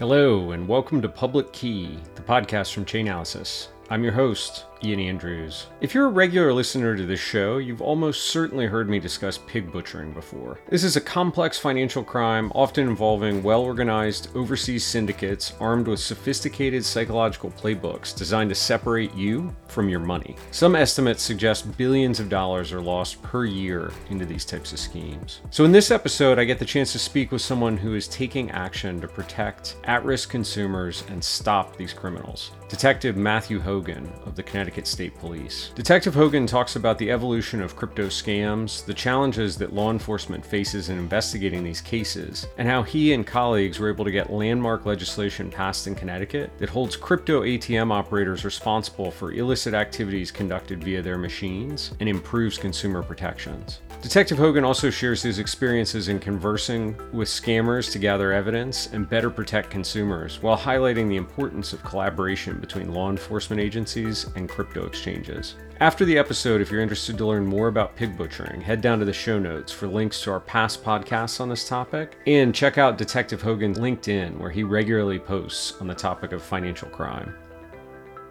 Hello, and welcome to Public Key, the podcast from Chainalysis. I'm your host, Ian Andrews. If you're a regular listener to this show, you've almost certainly heard me discuss pig butchering before. This is a complex financial crime, often involving well organized overseas syndicates armed with sophisticated psychological playbooks designed to separate you from your money. Some estimates suggest billions of dollars are lost per year into these types of schemes. So, in this episode, I get the chance to speak with someone who is taking action to protect at risk consumers and stop these criminals. Detective Matthew Hogan of the Connecticut Connecticut State Police. Detective Hogan talks about the evolution of crypto scams, the challenges that law enforcement faces in investigating these cases, and how he and colleagues were able to get landmark legislation passed in Connecticut that holds crypto ATM operators responsible for illicit activities conducted via their machines and improves consumer protections. Detective Hogan also shares his experiences in conversing with scammers to gather evidence and better protect consumers while highlighting the importance of collaboration between law enforcement agencies and crypto exchanges. After the episode, if you're interested to learn more about pig butchering, head down to the show notes for links to our past podcasts on this topic and check out Detective Hogan's LinkedIn, where he regularly posts on the topic of financial crime.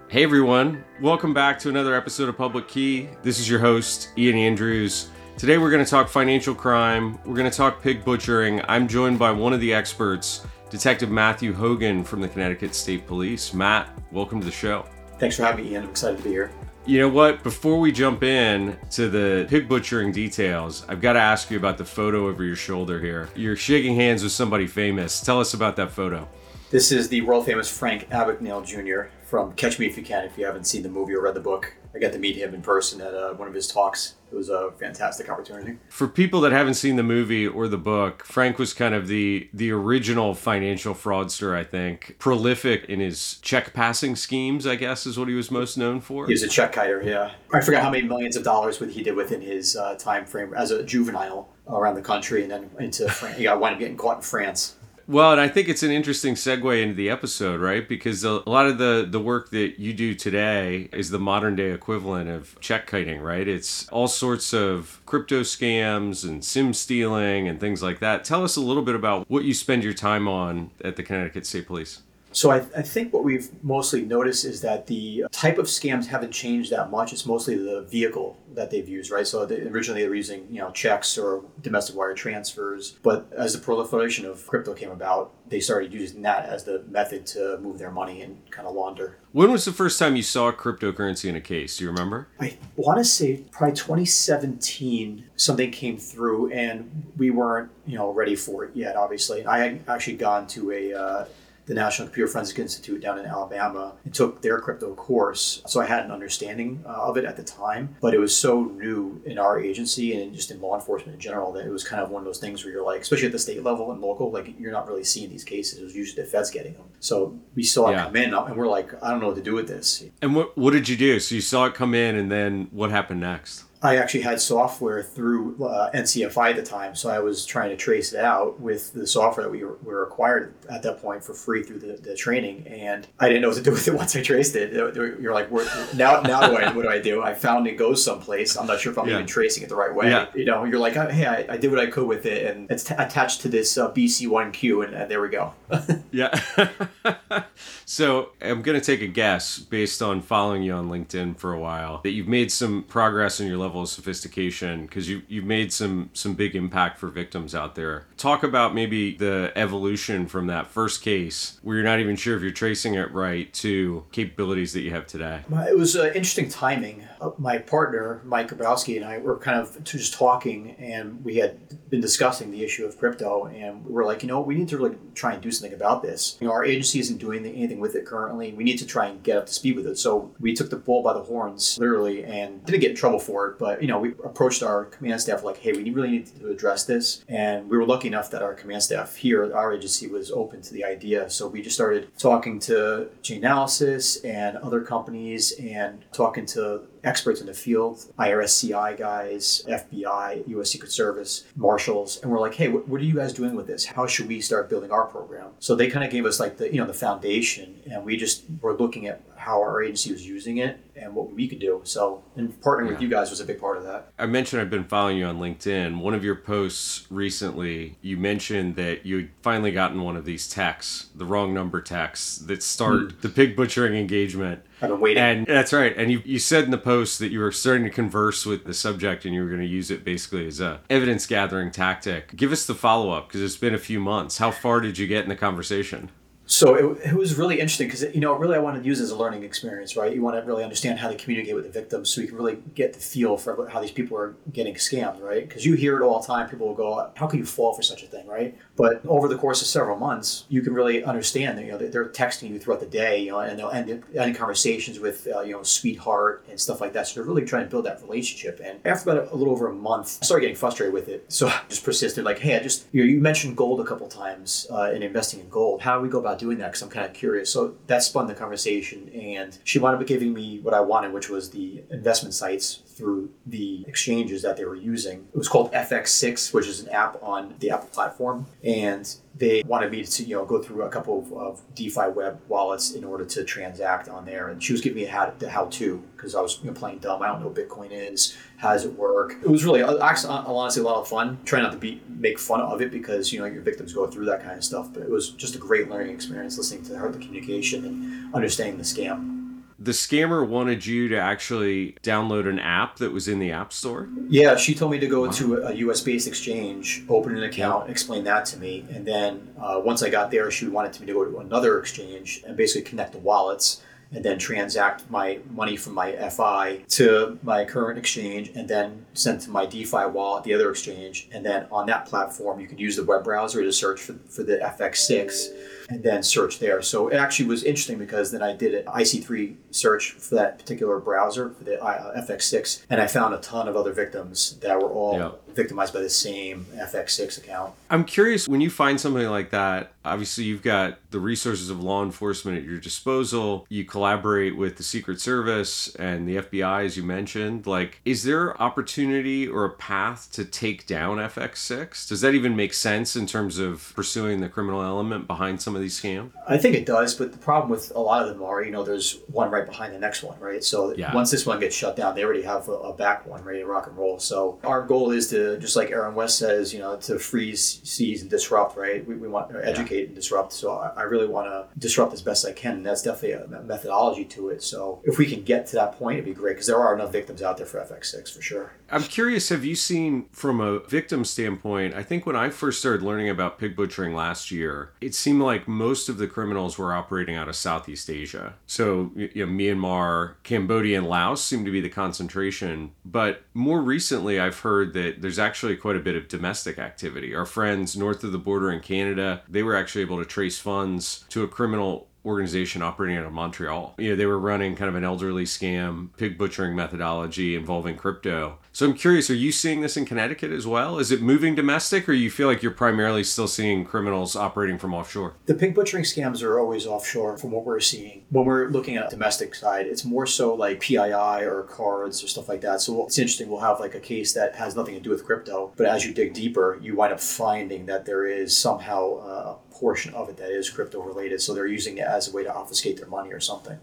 Hey everyone, welcome back to another episode of Public Key. This is your host, Ian Andrews. Today we're going to talk financial crime, we're going to talk pig butchering. I'm joined by one of the experts, Detective Matthew Hogan from the Connecticut State Police. Matt, welcome to the show. Thanks for having me, Ian. I'm excited to be here. You know what? Before we jump in to the pig butchering details, I've got to ask you about the photo over your shoulder here. You're shaking hands with somebody famous. Tell us about that photo. This is the world famous Frank Abagnale Jr. from Catch Me If You Can. If you haven't seen the movie or read the book, I got to meet him in person at uh, one of his talks. It was a fantastic opportunity. For people that haven't seen the movie or the book, Frank was kind of the the original financial fraudster, I think. Prolific in his check passing schemes, I guess, is what he was most known for. He was a check kiter, yeah. I forgot how many millions of dollars he did within his uh, time frame as a juvenile around the country, and then into France. He got wound up getting caught in France. Well, and I think it's an interesting segue into the episode, right? Because a lot of the the work that you do today is the modern day equivalent of check kiting, right? It's all sorts of crypto scams and sim stealing and things like that. Tell us a little bit about what you spend your time on at the Connecticut State Police. So I, I, think what we've mostly noticed is that the type of scams haven't changed that much. It's mostly the vehicle that they've used, right? So they, originally they were using you know checks or domestic wire transfers, but as the proliferation of crypto came about, they started using that as the method to move their money and kind of launder. When was the first time you saw cryptocurrency in a case? Do you remember? I want to say probably 2017. Something came through, and we weren't you know ready for it yet. Obviously, I had actually gone to a uh, the National Computer Forensic Institute down in Alabama and took their crypto course. So I had an understanding uh, of it at the time, but it was so new in our agency and just in law enforcement in general that it was kind of one of those things where you're like, especially at the state level and local, like you're not really seeing these cases. It was usually the feds getting them. So we saw it yeah. come in and we're like, I don't know what to do with this. And what, what did you do? So you saw it come in and then what happened next? I actually had software through uh, NCFI at the time, so I was trying to trace it out with the software that we were, were acquired at that point for free through the, the, training, and I didn't know what to do with it once I traced it. You're like, now, now do I, what do I do? I found it goes someplace. I'm not sure if I'm yeah. even tracing it the right way. Yeah. You know, you're like, hey, I, I, did what I could with it, and it's t- attached to this uh, BC1Q, and uh, there we go. yeah. so I'm gonna take a guess based on following you on LinkedIn for a while that you've made some progress in your level level of sophistication because you you've made some some big impact for victims out there. Talk about maybe the evolution from that first case where you're not even sure if you're tracing it right to capabilities that you have today. It was uh, interesting timing. Uh, my partner Mike Grabowski and I were kind of just talking, and we had been discussing the issue of crypto, and we were like, you know, we need to really try and do something about this. You know, our agency isn't doing anything with it currently. We need to try and get up to speed with it. So we took the bull by the horns, literally, and didn't get in trouble for it but you know, we approached our command staff like, hey, we really need to address this. And we were lucky enough that our command staff here, our agency, was open to the idea. So we just started talking to Chainalysis and other companies and talking to experts in the field, IRSCI guys, FBI, U.S. Secret Service, marshals, and we're like, hey, what, what are you guys doing with this? How should we start building our program? So they kind of gave us like the you know the foundation, and we just were looking at how our agency was using it and what we could do. So, and partnering yeah. with you guys was a big part of that. I mentioned I've been following you on LinkedIn. One of your posts recently, you mentioned that you finally gotten one of these texts, the wrong number texts that start mm. the pig butchering engagement. I've been waiting. And that's right. And you, you said in the post that you were starting to converse with the subject and you were going to use it basically as a evidence gathering tactic. Give us the follow up because it's been a few months. How far did you get in the conversation? So it, it was really interesting because you know really I wanted to use as a learning experience, right? You want to really understand how to communicate with the victims, so you can really get the feel for how these people are getting scammed, right? Because you hear it all the time. People will go, "How can you fall for such a thing?" Right? But over the course of several months, you can really understand that you know they're texting you throughout the day, you know, and they'll end, end conversations with uh, you know sweetheart and stuff like that. So they're really trying to build that relationship. And after about a, a little over a month, I started getting frustrated with it. So I just persisted, like, "Hey, I just you, know, you mentioned gold a couple times uh, in investing in gold. How do we go about doing that? Because I'm kind of curious. So that spun the conversation, and she wound up giving me what I wanted, which was the investment sites through the exchanges that they were using. It was called FX6, which is an app on the Apple platform, and they wanted me to you know go through a couple of, of DeFi web wallets in order to transact on there. And she was giving me a how, the how to because I was you know, playing dumb. I don't know what Bitcoin is. How does it work? It was really uh, actually uh, honestly a lot of fun. Try not to be make fun of it because you know your victims go through that kind of stuff. But it was just a great learning experience listening to her the communication and understanding the scam the scammer wanted you to actually download an app that was in the app store yeah she told me to go wow. to a us based exchange open an account yeah. explain that to me and then uh, once i got there she wanted me to go to another exchange and basically connect the wallets and then transact my money from my FI to my current exchange and then send to my DeFi wallet, the other exchange. And then on that platform, you can use the web browser to search for, for the FX6 and then search there. So it actually was interesting because then I did an IC3 search for that particular browser for the uh, FX6, and I found a ton of other victims that were all yeah. victimized by the same FX6 account. I'm curious when you find something like that. Obviously, you've got the resources of law enforcement at your disposal. You collaborate with the Secret Service and the FBI, as you mentioned. Like, is there opportunity or a path to take down FX6? Does that even make sense in terms of pursuing the criminal element behind some of of these scams? I think it does, but the problem with a lot of them are, you know, there's one right behind the next one, right? So yeah. once this one gets shut down, they already have a, a, back one ready to rock and roll. So our goal is to, just like Erin West says, you know, to freeze, seize, and disrupt, right? We, we want to educate yeah. and disrupt. So I, I really want to disrupt as best I can, and that's definitely a methodology to it. So if we can get to that point, it'd be great because there are enough victims out there for FX6 for sure. I'm curious, have you seen from a victim standpoint? I think when I first started learning about pig butchering last year, it seemed like most of the criminals were operating out of Southeast Asia. So, you know, Myanmar, Cambodia, and Laos seem to be the concentration. But more recently, I've heard that there's actually quite a bit of domestic activity. Our friends north of the border in Canada, they were actually able to trace funds to a criminal organization operating out of Montreal. You know, they were running kind of an elderly scam, pig butchering methodology involving crypto. So I'm curious, are you seeing this in Connecticut as well? Is it moving domestic or you feel like you're primarily still seeing criminals operating from offshore? The pig butchering scams are always offshore from what we're seeing. When we're looking at domestic side, it's more so like PII or cards or stuff like that. So it's interesting, we'll have like a case that has nothing to do with crypto, but as you dig deeper, you wind up finding that there is somehow uh, portion of it that is crypto related. So they're using it as a way to obfuscate their money or something.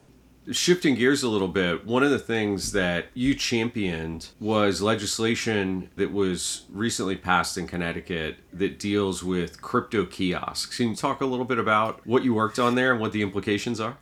Shifting gears a little bit, one of the things that you championed was legislation that was recently passed in Connecticut that deals with crypto kiosks. Can you talk a little bit about what you worked on there and what the implications are?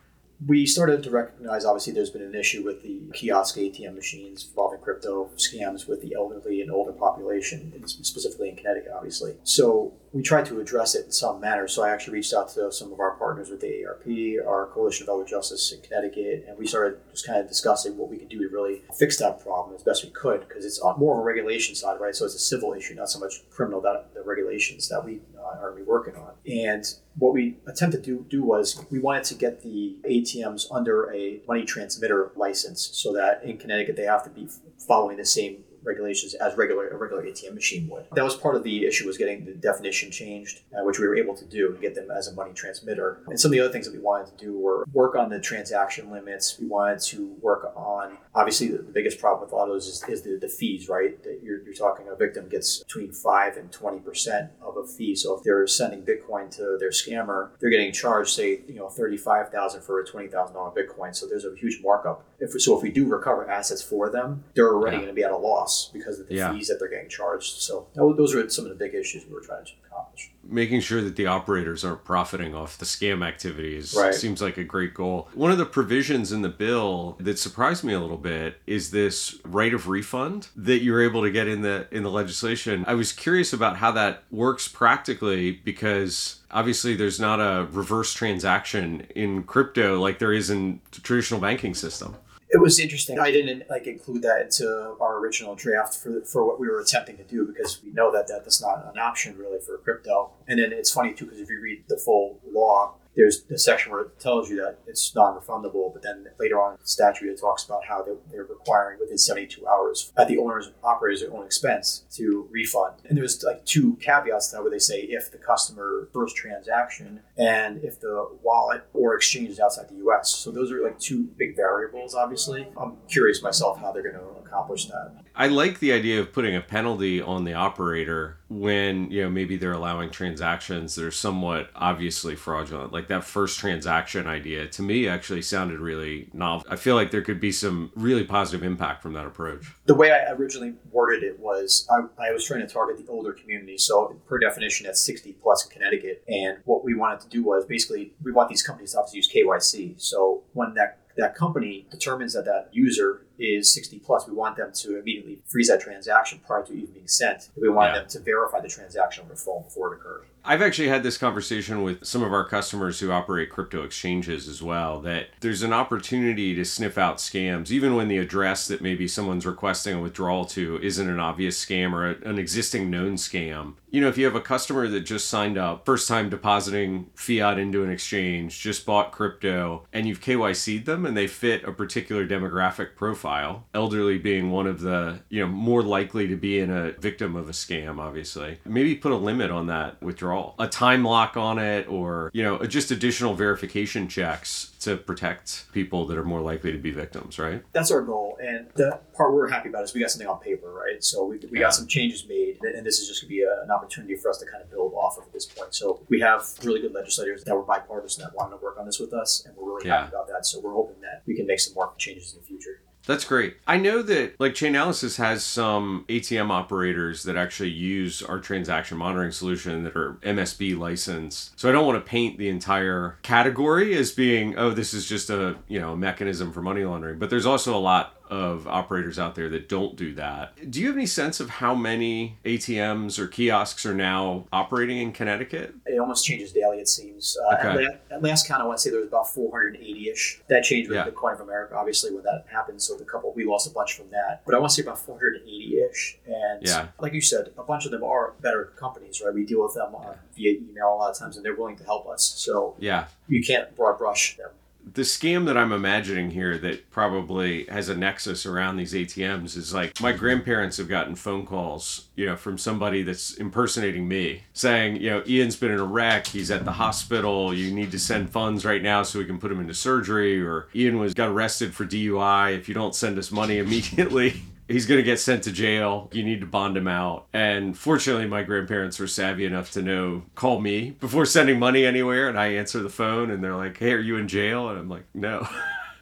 We started to recognize obviously there's been an issue with the kiosk ATM machines involving crypto scams with the elderly and older population, specifically in Connecticut, obviously. So we tried to address it in some manner. So I actually reached out to some of our partners with the AARP, our Coalition of Elder Justice in Connecticut, and we started just kind of discussing what we could do to really fix that problem as best we could because it's more of a regulation side, right? So it's a civil issue, not so much criminal. That the regulations that we uh, are working on, and what we attempted to do was we wanted to get the ATMs under a money transmitter license so that in Connecticut they have to be following the same regulations as regular a regular ATM machine would. That was part of the issue was getting the definition changed, uh, which we were able to do and get them as a money transmitter. And some of the other things that we wanted to do were work on the transaction limits. We wanted to work on obviously the, the biggest problem with autos is, is the, the fees, right? That you're, you're talking a victim gets between five and twenty percent of a fee. So if they're sending Bitcoin to their scammer, they're getting charged say you know thirty five thousand for a twenty thousand dollar Bitcoin. So there's a huge markup. If so, if we do recover assets for them, they're already Yeah. going to be at a loss because of the Yeah. fees that they're getting charged. So that, those are some of the big issues we were trying to accomplish. making sure that the operators aren't profiting off the scam activities Right. seems like a great goal. One of the provisions in the bill that surprised me a little bit is this right of refund that you're able to get in the in the legislation. I was curious about how that works practically because obviously there's not a reverse transaction in crypto like there is in the traditional banking system. It was interesting. I didn't like include that into our original draft for for what we were attempting to do because we know that, that that's not an option really for crypto. And then it's funny too because if you read the full law, there's the section where it tells you that it's non-refundable, but then later on in the statute it talks about how they're, requiring within 72 hours at the owner's operator's own expense to refund. And there's like two caveats now where they say if the customer first transaction and if the wallet or exchange is outside the U.S. So those are like two big variables. Obviously, I'm curious myself how they're going to accomplish that. I like the idea of putting a penalty on the operator when, you know, maybe they're allowing transactions that are somewhat obviously fraudulent. Like that first transaction idea to me actually sounded really novel. I feel like there could be some really positive impact from that approach. The way I originally worded it was I, I was trying to target the older community. So, per definition, that's 60 plus in Connecticut. And what we wanted to do was basically we want these companies to obviously use KYC. So, when that that company determines that that user is 60 plus, we want them to immediately freeze that transaction prior to even being sent. We want Yeah. them to verify the transaction over the phone before it occurred. I've actually had this conversation with some of our customers who operate crypto exchanges as well that there's an opportunity to sniff out scams, even when the address that maybe someone's requesting a withdrawal to isn't an obvious scam or an existing known scam. You know, if you have a customer that just signed up, first time depositing fiat into an exchange, just bought crypto, and you've KYC'd them and they fit a particular demographic profile, elderly being one of the, you know, more likely to be in a victim of a scam, obviously. Maybe put a limit on that withdrawal, a time lock on it, or, you know, just additional verification checks to protect people that are more likely to be victims, right? That's our goal. And the part we're happy about is we got something on paper, right? So we, we Yeah. got some changes made, and this is just going to be a, an opportunity for us to kind of build off of at this point. So we have really good legislators that were bipartisan that wanted to work on this with us, and we're really Yeah. happy about that. So we're hoping that we can make some more changes in the future. That's great. I know that like Chainalysis has some ATM operators that actually use our transaction monitoring solution that are MSB licensed. So I don't want to paint the entire category as being oh this is just a, you know, mechanism for money laundering, but there's also a lot of operators out there that don't do that. Do you have any sense of how many ATMs or kiosks are now operating in Connecticut? It almost changes daily, it seems. Uh, Okay. at, at last count, I want to say there was about 480 ish. That changed with Yeah. Bitcoin of America, obviously, when that happened. So the couple, we lost a bunch from that. But I want to say about 480 ish. And Yeah. like you said, a bunch of them are better companies, right? We deal with them uh, via email a lot of times, and they're willing to help us. So Yeah. you can't broad brush them. The scam that I'm imagining here that probably has a nexus around these ATMs is like my grandparents have gotten phone calls, you know, from somebody that's impersonating me saying, you know, Ian's been in a wreck, he's at the hospital, you need to send funds right now so we can put him into surgery, or Ian was got arrested for DUI. If you don't send us money immediately, he's going to get sent to jail. You need to bond him out. And fortunately, my grandparents were savvy enough to know, call me before sending money anywhere. And I answer the phone and they're like, hey, are you in jail? And I'm like, no.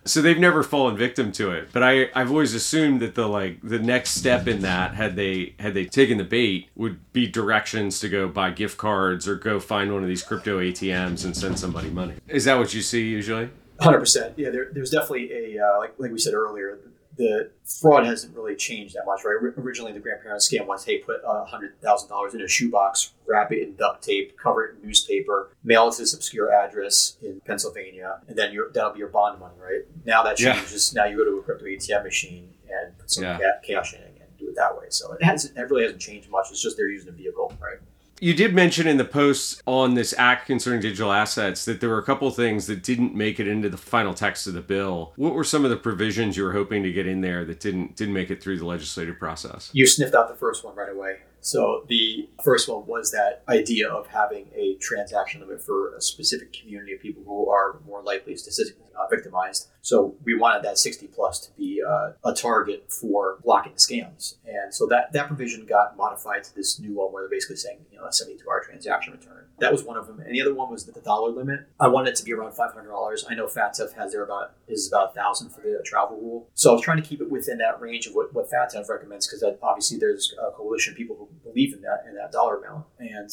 So they've never fallen victim to it, but I I've always assumed that the like the next step in that had they had they taken the bait would be directions to go buy gift cards or go find one of these crypto ATMs and send somebody money. Is that what you see usually? Hundred percent. Yeah, there, there's definitely a uh, like like we said earlier. The fraud hasn't really changed that much, right? Originally, the grandparent scam was, hey, put a hundred thousand dollars in a shoebox, wrap it in duct tape, cover it in newspaper, mail it to this obscure address in Pennsylvania, and then that'll be your bond money, right? Now that Yeah. changes. Now you go to a crypto ATM machine and put some Yeah. ca- cash in and do it that way. So it hasn't, it really hasn't changed much. It's just they're using a vehicle, right? You did mention in the post on this act concerning digital assets that there were a couple things that didn't make it into the final text of the bill. What were some of the provisions you were hoping to get in there that didn't didn't make it through the legislative process? You sniffed out the first one right away. So the first one was that idea of having a transaction limit for a specific community of people who are more likely statistically uh, victimized. So we wanted that 60 plus to be uh, a target for blocking scams. And so that, that provision got modified to this new one where they're basically saying, you know, a 72 hour transaction return. That was one of them. And the other one was the dollar limit. I wanted it to be around $500. I know FATF has their about, is about a thousand for the travel rule. So I was trying to keep it within that range of what, what FATF recommends because obviously there's a coalition of people who believe in that, in that dollar amount. And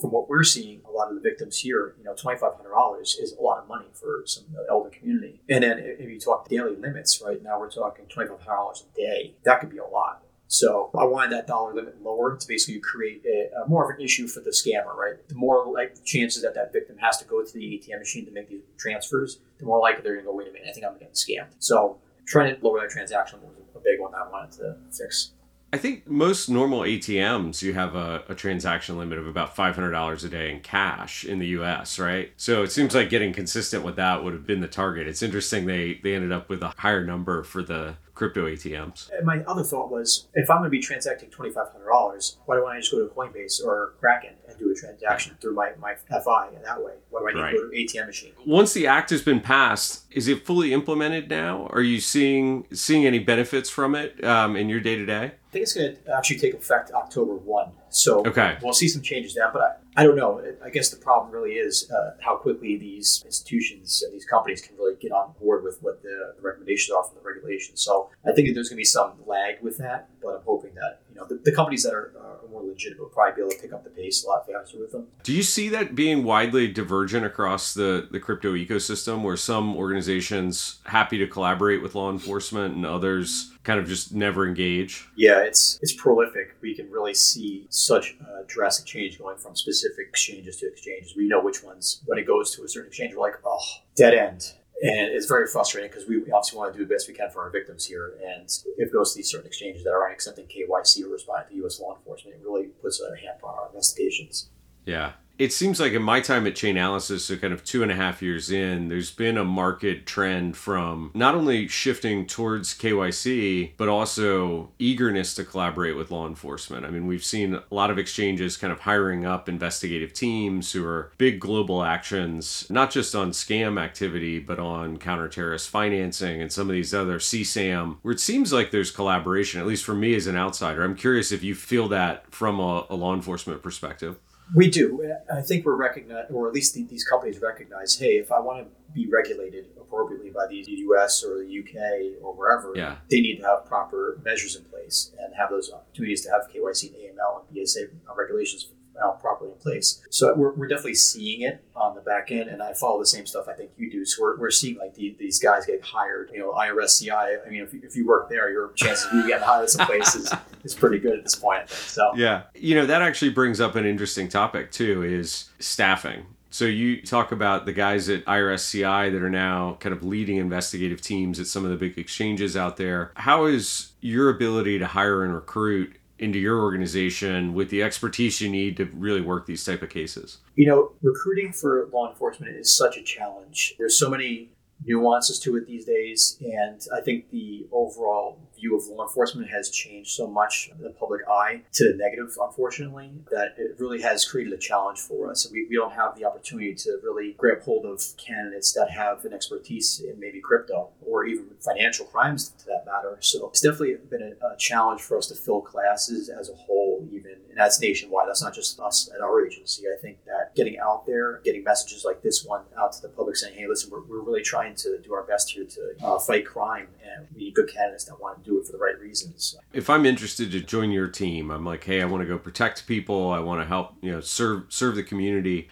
from what we're seeing, a lot of the victims here, you know, twenty five hundred dollars is a lot of money for some elder community. And then if you talk daily limits, right now we're talking twenty five hundred dollars a day. That could be a lot. So I wanted that dollar limit lower to basically create a, a more of an issue for the scammer, right? The more like chances that that victim has to go to the ATM machine to make these transfers, the more likely they're going to go, wait a minute, I think I'm getting scammed. So trying to lower that transaction was a big one that I wanted to fix. I think most normal ATMs, you have a, a, transaction limit of about $500 a day in cash in the US, right? So it seems like getting consistent with that would have been the target. It's interesting they, they ended up with a higher number for the crypto ATMs. And my other thought was if I'm going to be transacting $2,500, why don't I just go to Coinbase or Kraken and do a transaction through my, my FI in that way? Why do I need right. to go to an ATM machine? Once the act has been passed, is it fully implemented now? Are you seeing seeing any benefits from it um, in your day to day? I think it's going to actually take effect October 1. So okay. we'll see some changes there. But I, I don't know. I guess the problem really is uh, how quickly these institutions and these companies can really get on board with what the, the recommendations are from the regulations. So I think that there's going to be some lag with that. But I'm hoping that you know the, the companies that are, are more legitimate will probably be able to pick up the pace a lot faster with them. Do you see that being widely divergent across the, the crypto ecosystem where some organizations happy to collaborate with law enforcement and others kind of just never engage? Yeah, it's it's prolific. We can really see such a drastic change going from specific exchanges to exchanges. We know which ones when it goes to a certain exchange, we're like, oh, dead end and it's very frustrating because we obviously want to do the best we can for our victims here. And if it goes to these certain exchanges that aren't accepting KYC or responding to U.S. law enforcement, it really puts a hamper on our investigations. Yeah it seems like in my time at Chainalysis, so kind of two and a half years in, there's been a market trend from not only shifting towards KYC, but also eagerness to collaborate with law enforcement. I mean, we've seen a lot of exchanges kind of hiring up investigative teams who are big global actions, not just on scam activity, but on counter-terrorist financing and some of these other CSAM, where it seems like there's collaboration, at least for me as an outsider. I'm curious if you feel that from a, a law enforcement perspective. We do. I think we're recognized, or at least these companies recognize, hey, if I want to be regulated appropriately by the US or the UK or wherever, yeah. they need to have proper measures in place and have those opportunities to have KYC and AML and BSA regulations uh, properly in place. So we're, we're definitely seeing it the back end, and I follow the same stuff I think you do. So we're, we're seeing like the, these guys get hired. You know, IRSCI. I mean, if you, if you work there, your chances of you getting hired at some place is, is pretty good at this point. So yeah, you know that actually brings up an interesting topic too. Is staffing. So you talk about the guys at IRSCI that are now kind of leading investigative teams at some of the big exchanges out there. How is your ability to hire and recruit into your organization with the expertise you need to really work these type of cases? You know, recruiting for law enforcement is such a challenge. There's so many nuances to it these days, and I think the overall view of law enforcement has changed so much in the public eye to the negative, unfortunately, that it really has created a challenge for us. We, we don't have the opportunity to really grab hold of candidates that have an expertise in maybe crypto or even financial crimes to that matter. So it's definitely been a, a challenge for us to fill classes as a whole, even, and that's nationwide. That's not just us at our agency. I think that getting out there, getting messages like this one out to the public saying, hey, listen, we're, we're really trying to do our best here to uh, fight crime, and we need good candidates that want to do it for the right reasons. If I'm interested to join your team, I'm like, hey, I want to go protect people. I want to help, you know, serve serve the community.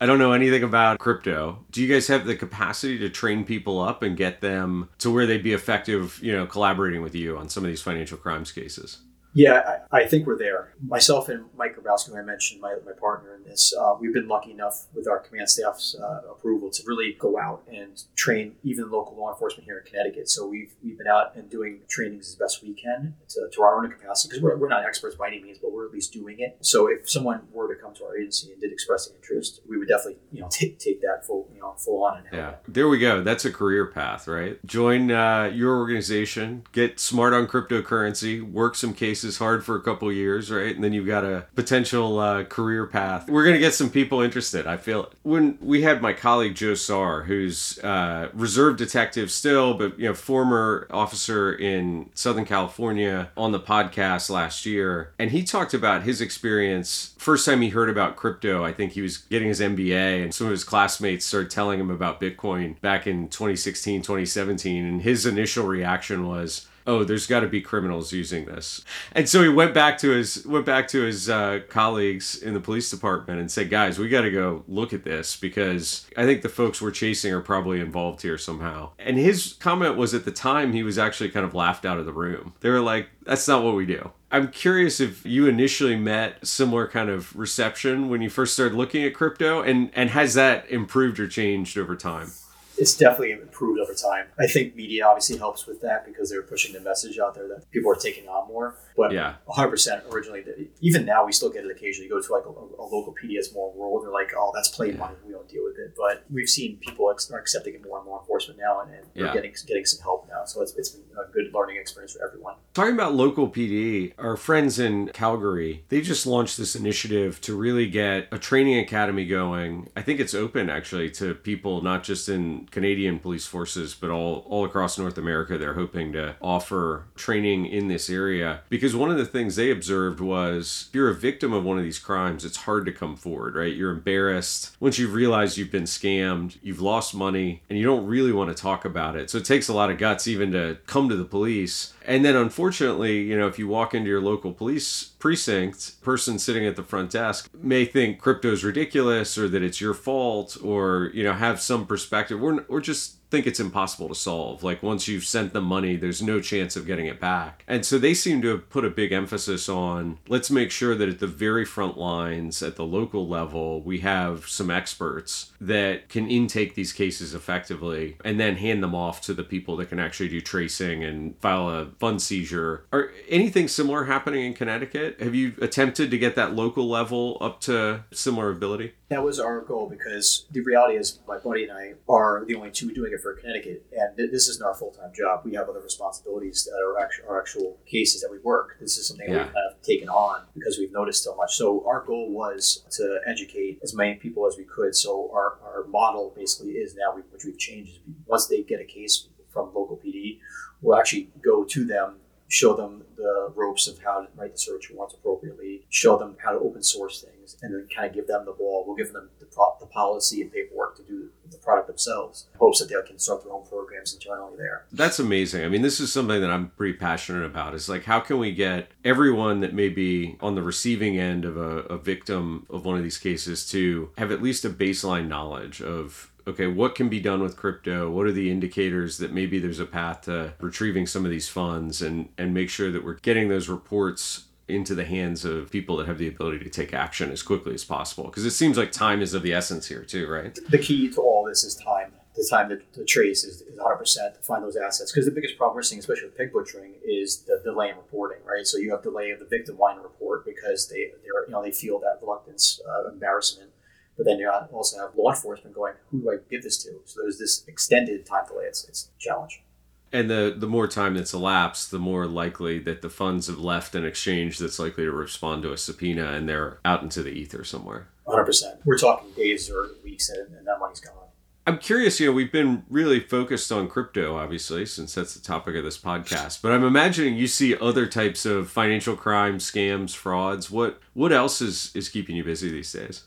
I don't know anything about crypto. Do you guys have the capacity to train people up and get them to where they'd be effective, you know, collaborating with you on some of these financial crimes cases? Yeah, I, I think we're there. Myself and Mike Grabowski, who I mentioned, my, my partner in this, uh, we've been lucky enough with our command staff's uh, approval to really go out and train even local law enforcement here in Connecticut. So we've we've been out and doing trainings as best we can to, to our own capacity because we're, we're not experts by any means, but we're at least doing it. So if someone were to come to our agency and did express an interest, we would definitely you know take take that full you know full on and. Yeah, there we go. That's a career path, right? Join uh, your organization, get smart on cryptocurrency, work some cases hard for a couple years, right? And then you've got a potential uh, career path. We're gonna get some people interested. I feel it. When we had my colleague Joe Sarr, who's uh, reserve detective still, but you know former officer in Southern California, on the podcast last year, and he talked about his experience. First time he heard about crypto, I think he was getting his MBA, and some of his classmates started telling him about Bitcoin back in 2016, 2017, and his initial reaction was oh, there's got to be criminals using this. And so he went back to his went back to his uh, colleagues in the police department and said, guys, we got to go look at this because I think the folks we're chasing are probably involved here somehow. And his comment was at the time he was actually kind of laughed out of the room. They were like, that's not what we do. I'm curious if you initially met similar kind of reception when you first started looking at crypto and and has that improved or changed over time? It's definitely improved over time. I think media obviously helps with that because they're pushing the message out there that people are taking on more. But yeah, 100% originally, even now we still get it occasionally. You go to like a, a local PDS more rural, they're like, oh, that's play yeah. money. We don't deal with it. But we've seen people ex- are accepting it more and more enforcement now, and, and yeah. getting getting some help now. So it's, it's been a good learning experience for everyone. Talking about local PD, our friends in Calgary, they just launched this initiative to really get a training academy going. I think it's open actually to people not just in Canadian police forces, but all, all across North America. They're hoping to offer training in this area because one of the things they observed was if you're a victim of one of these crimes, it's hard to come forward, right? You're embarrassed. Once you've realized you've been scammed, you've lost money, and you don't really want to talk about it. So it takes a lot of guts even to come to the police. And then unfortunately, you know, if you walk into your local police precinct, person sitting at the front desk may think crypto is ridiculous or that it's your fault or, you know, have some perspective or, or just think it's impossible to solve. Like once you've sent them money, there's no chance of getting it back. And so they seem to have put a big emphasis on let's make sure that at the very front lines, at the local level, we have some experts that can intake these cases effectively and then hand them off to the people that can actually do tracing and file a fund seizure. Are anything similar happening in Connecticut? Have you attempted to get that local level up to similar ability? That was our goal because the reality is my buddy and I are the only two doing it for Connecticut, and this isn't our full time job. We have other responsibilities that are actual, our actual cases that we work. This is something yeah. we've kind of taken on because we've noticed so much. So our goal was to educate as many people as we could. So our, our model basically is now, which we've changed, is once they get a case from local PD, we'll actually go to them show them the ropes of how to write the search warrants appropriately, show them how to open source things, and then kind of give them the ball. We'll give them the, pro- the policy and paperwork to do the product themselves, hopes that they can start their own programs internally there. That's amazing. I mean, this is something that I'm pretty passionate about. Is like, how can we get everyone that may be on the receiving end of a, a victim of one of these cases to have at least a baseline knowledge of okay, what can be done with crypto? What are the indicators that maybe there's a path to retrieving some of these funds and, and make sure that we're getting those reports into the hands of people that have the ability to take action as quickly as possible? Because it seems like time is of the essence here, too, right? The key to all this is time. The time to, to trace is, is 100% to find those assets. Because the biggest problem we're seeing, especially with pig butchering, is the delay in reporting, right? So you have delay of the victim to report because they, they're, you know, they feel that reluctance, uh, embarrassment but then you also have law enforcement going, who do I give this to? So there's this extended time delay. It's, it's a challenge. And the, the more time that's elapsed, the more likely that the funds have left an exchange that's likely to respond to a subpoena and they're out into the ether somewhere. 100%. We're talking days or weeks and, and that money's gone. I'm curious, you know, we've been really focused on crypto, obviously, since that's the topic of this podcast. But I'm imagining you see other types of financial crime, scams, frauds. What what else is, is keeping you busy these days?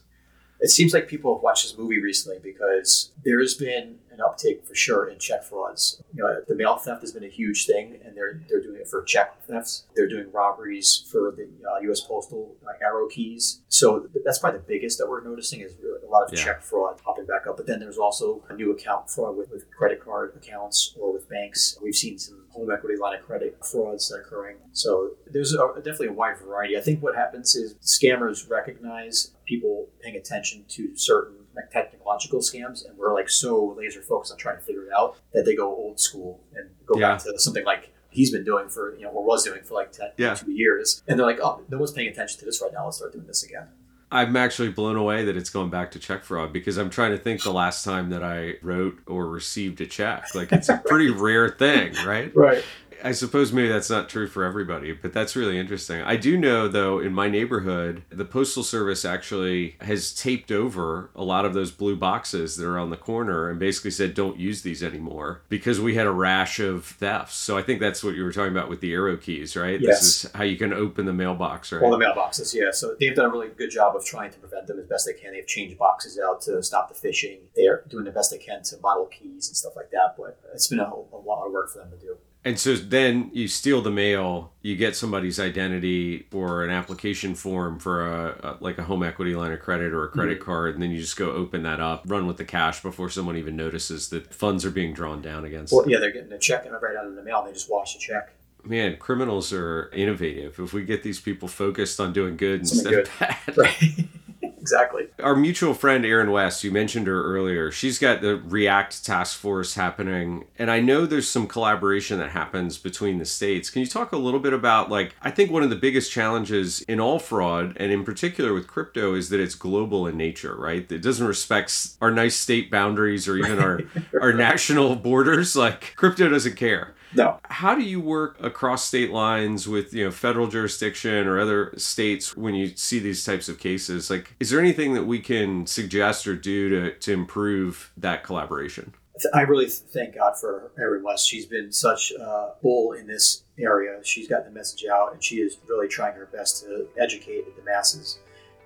It seems like people have watched this movie recently because there's been an uptick for sure in check frauds. You know, the mail theft has been a huge thing, and they're they're doing it for check thefts. They're doing robberies for the uh, U.S. Postal uh, arrow keys. So that's probably the biggest that we're noticing is really a lot of yeah. check fraud popping back up. But then there's also a new account fraud with, with credit card accounts or with banks. We've seen some home equity line of credit frauds that are occurring. So there's a, definitely a wide variety. I think what happens is scammers recognize people paying attention to certain technical technological scams, and we're like so laser focused on trying to figure it out that they go old school and go Yeah. back to something like he's been doing for you know or was doing for like 10 Yeah. two years and they're like oh no one's paying attention to this right now let's start doing this again I'm actually blown away that it's going back to check fraud because I'm trying to think the last time that I wrote or received a check. Like it's a pretty rare thing, right? right I suppose maybe that's not true for everybody, but that's really interesting. I do know, though, in my neighborhood, the Postal Service actually has taped over a lot of those blue boxes that are on the corner and basically said, don't use these anymore because we had a rash of thefts. So I think that's what you were talking about with the arrow keys, right? Yes. This is how you can open the mailbox, right? all the mailboxes yeah so they've done a really good job of trying to prevent them as best they can they've changed boxes out to stop the phishing they're doing the best they can to model keys and stuff like that but it's been a, a lot of work for them to do And so then you steal the mail, you get somebody's identity or an application form for a, a like a home equity line of credit or a credit Mm-hmm. card, and then you just go open that up, run with the cash before someone even notices that funds are being drawn down against. well them. yeah they're getting a check right out of the mail they just wash the check Man, criminals are innovative. If we get these people focused on doing good Something instead of bad, right exactly Our mutual friend Erin West, you mentioned her earlier. She's got the React task force happening, and I know there's some collaboration that happens between the states. Can you talk a little bit about like I think one of the biggest challenges in all fraud and in particular with crypto is that it's global in nature, right? It doesn't respect our nice state boundaries or even our our national borders. Like crypto doesn't care no how do you work across state lines with you know federal jurisdiction or other states when you see these types of cases like is there anything that we can suggest or do to, to improve that collaboration I really thank God for Erin West. She's been such a bull in this area. She's gotten the message out, and she is really trying her best to educate the masses.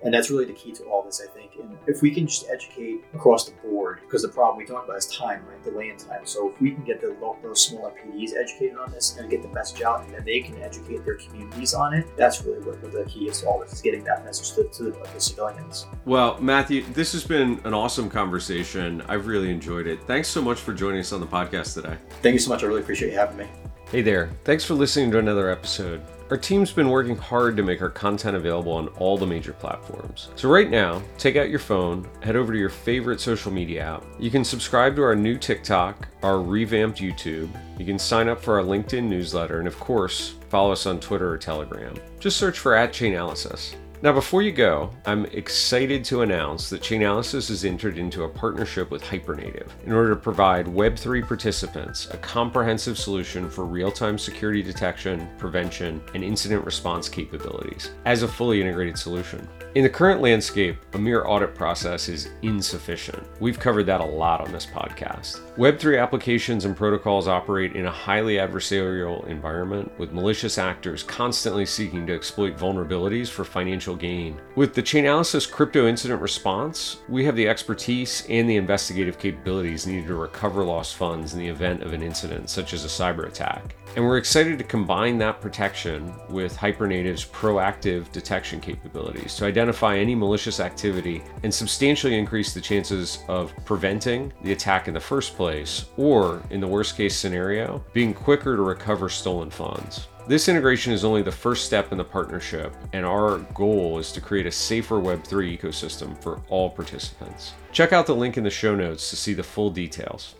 And that's really the key to all this, I think. And if we can just educate across the board, because the problem we talk about is time, right? Delay in time. So if we can get the lo- those smaller PDs educated on this and get the message out, and then they can educate their communities on it, that's really what, what the key is to all this: is getting that message to, to the, the civilians. well matthew this has been an awesome conversation i've really enjoyed it thanks so much for joining us on the podcast today Thank you so much. I really appreciate you having me. Hey there, thanks for listening to another episode. Our team's been working hard to make our content available on all the major platforms. So, right now, take out your phone, head over to your favorite social media app. You can subscribe to our new TikTok, our revamped YouTube. You can sign up for our LinkedIn newsletter, and of course, follow us on Twitter or Telegram. Just search for at Chainalysis. Now, before you go, I'm excited to announce that Chainalysis has entered into a partnership with Hypernative in order to provide Web3 participants a comprehensive solution for real time security detection, prevention, and incident response capabilities as a fully integrated solution. In the current landscape, a mere audit process is insufficient. We've covered that a lot on this podcast. Web3 applications and protocols operate in a highly adversarial environment with malicious actors constantly seeking to exploit vulnerabilities for financial gain. With the Chainalysis crypto incident response, we have the expertise and the investigative capabilities needed to recover lost funds in the event of an incident, such as a cyber attack. And we're excited to combine that protection with Hypernative's proactive detection capabilities to identify any malicious activity and substantially increase the chances of preventing the attack in the first place, or, in the worst case scenario, being quicker to recover stolen funds. This integration is only the first step in the partnership, and our goal is to create a safer Web3 ecosystem for all participants. Check out the link in the show notes to see the full details.